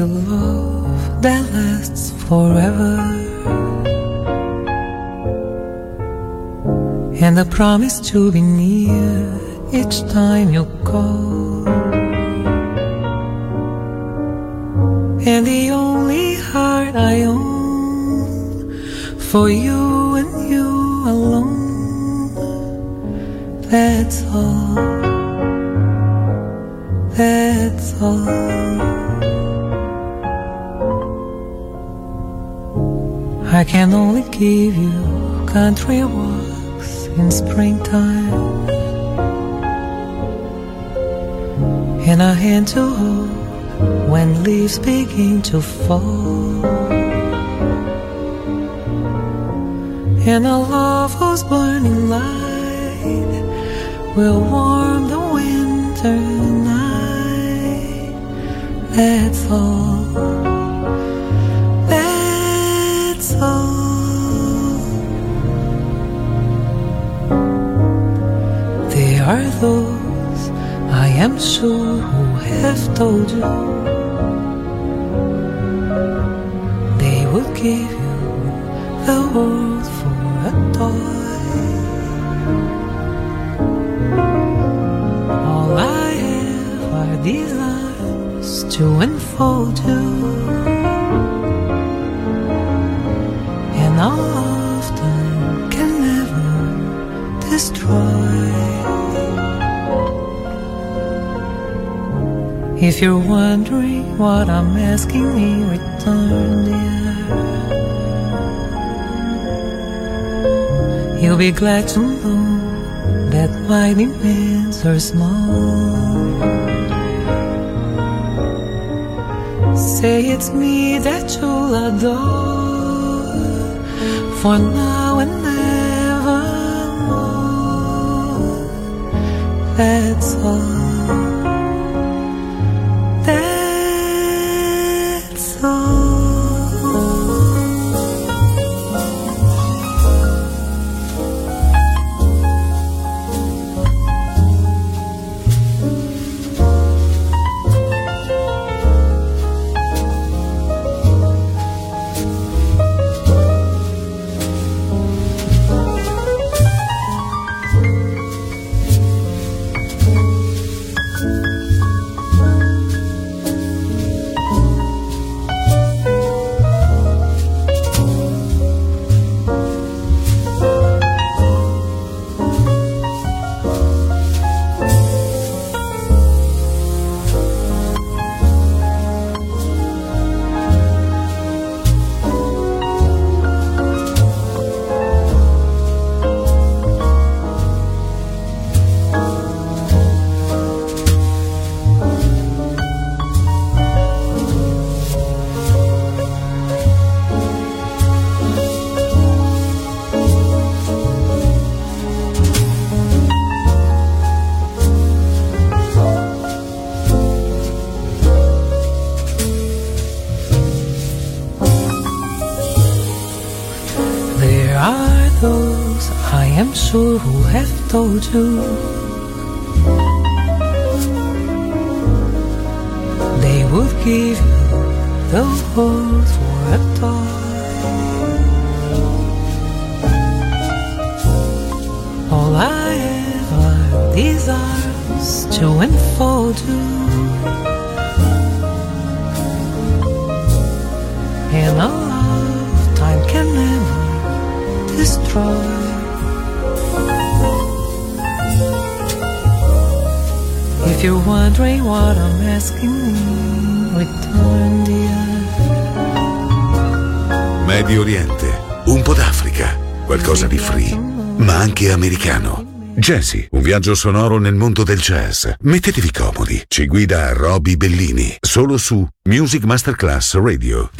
Give you love that lasts forever. And a promise to be near each time you call. And the only heart I own for you when leaves begin to fall. And a love whose burning light will warm the winter night. That's all. That's all. There are those I am sure who have told you give you the world for a toy. All I have are these arms to enfold you, and all of them can never destroy. If you're wondering what I'm asking me, return dear. Be glad to know that my demands are small. Say it's me that you'll adore for now and evermore. That's all. They would give you the world for a toy. All I are these arms to enfold you. And a lifetime can never destroy. You're wondering what I'm asking return. Medio Oriente, un po' d'Africa, qualcosa di free, ma anche americano. Jazzy, un viaggio sonoro nel mondo del jazz. Mettetevi comodi. Ci guida Roby Bellini, solo su Music Masterclass Radio.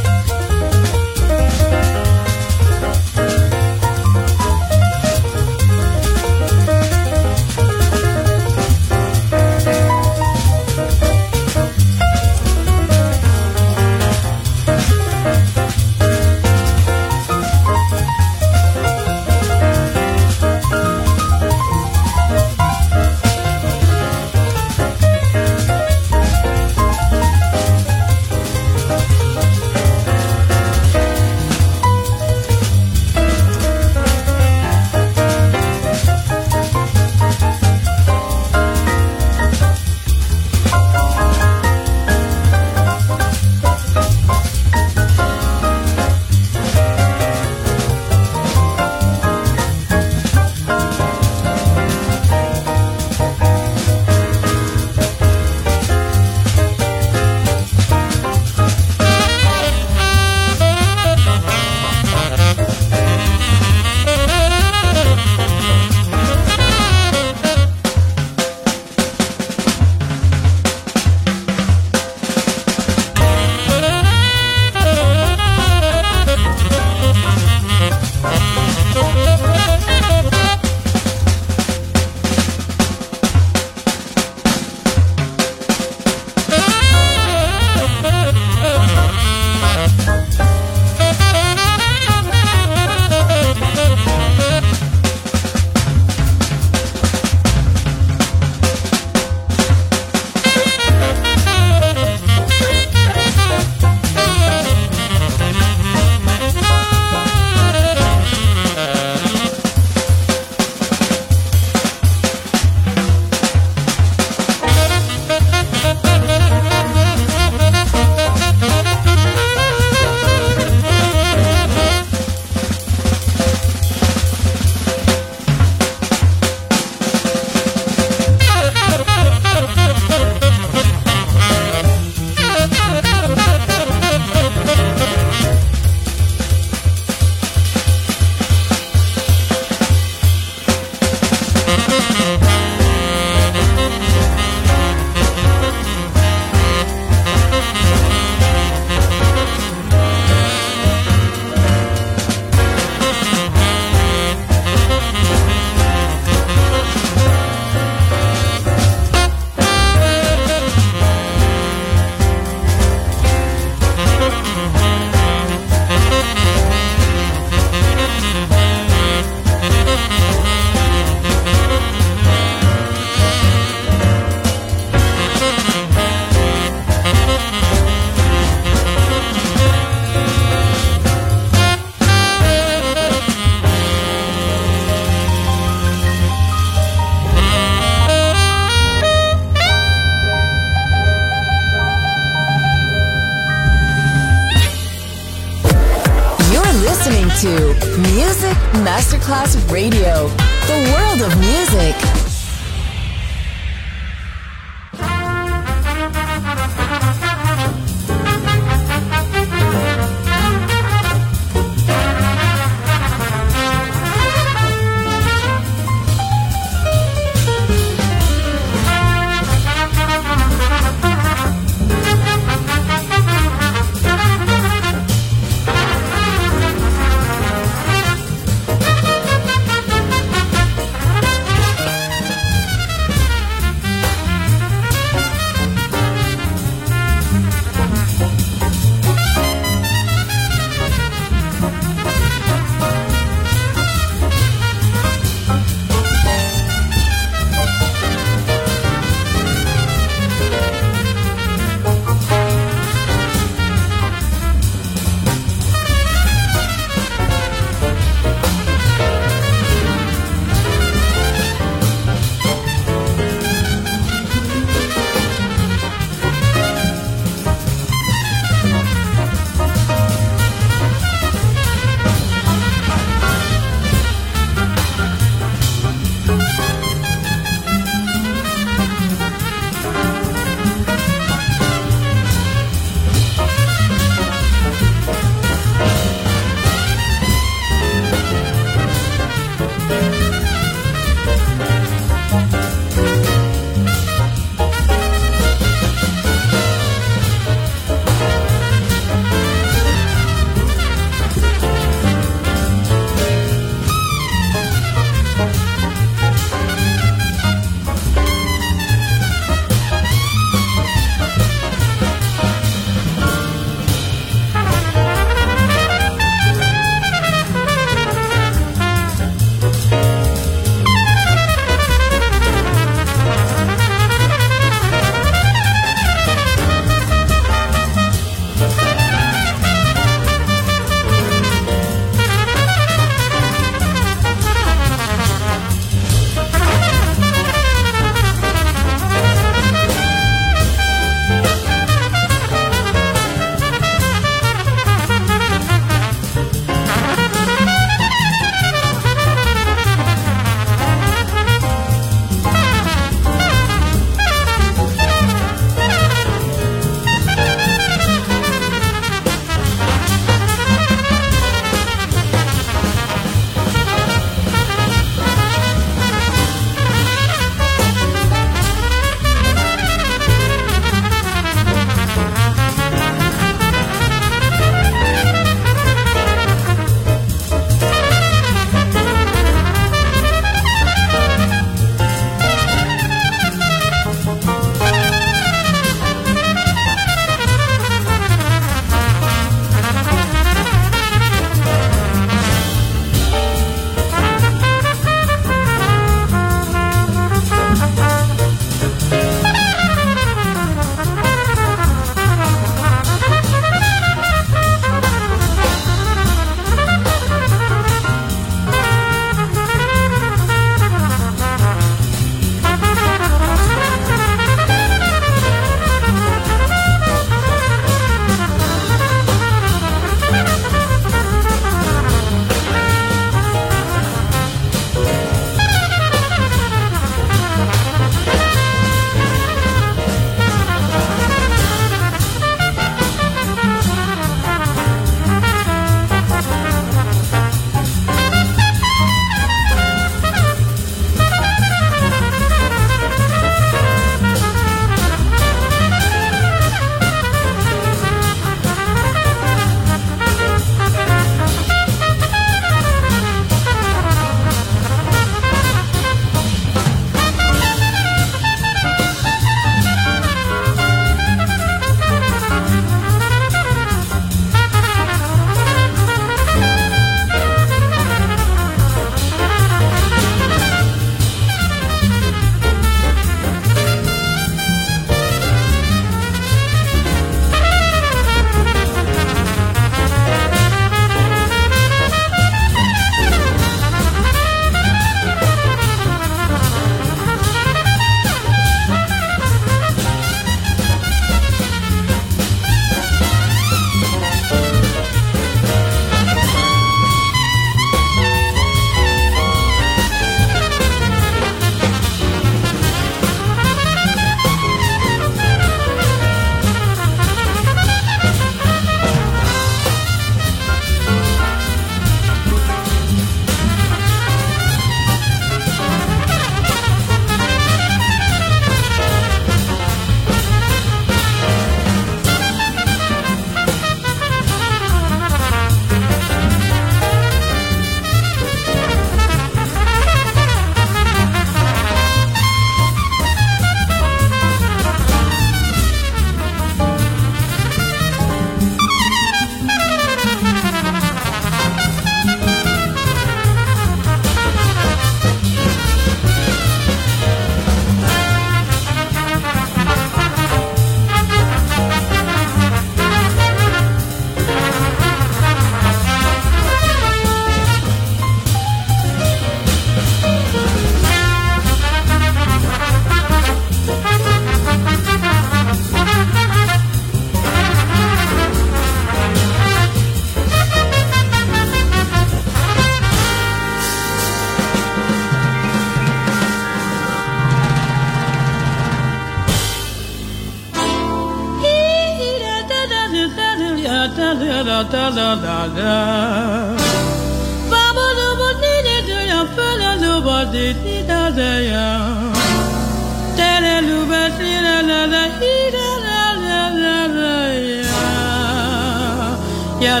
Ya.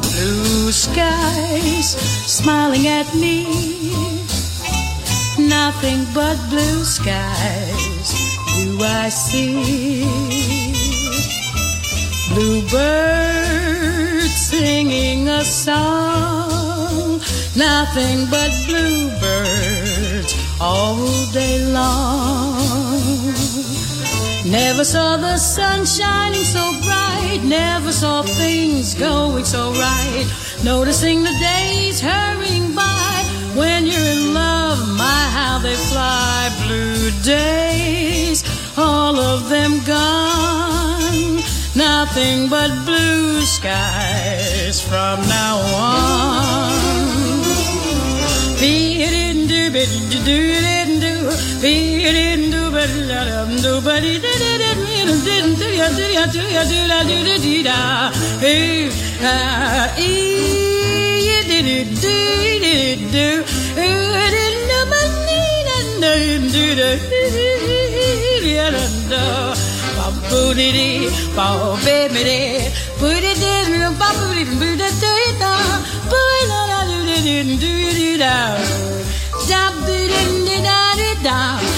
Blue skies smiling at me. Nothing but blue skies do I see. Bluebirds singing a song. Nothing but bluebirds all day long. Never saw the sun shining so bright. Never saw things going so right. Noticing the days hurrying by. When you're in love, my how they fly. Blue days, all of them gone. Nothing but blue skies from now on. Feedin' do do do do do feedin' do but do but it didn't didn't do ya do ya do ya do la do do do da hey ah ee you did it do it. did it Didn't do it didn't know my need and do do do ya do Put it in, pop baby, put it in, pop it in, put it in, put it on, do it in, do it down. In, then,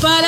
but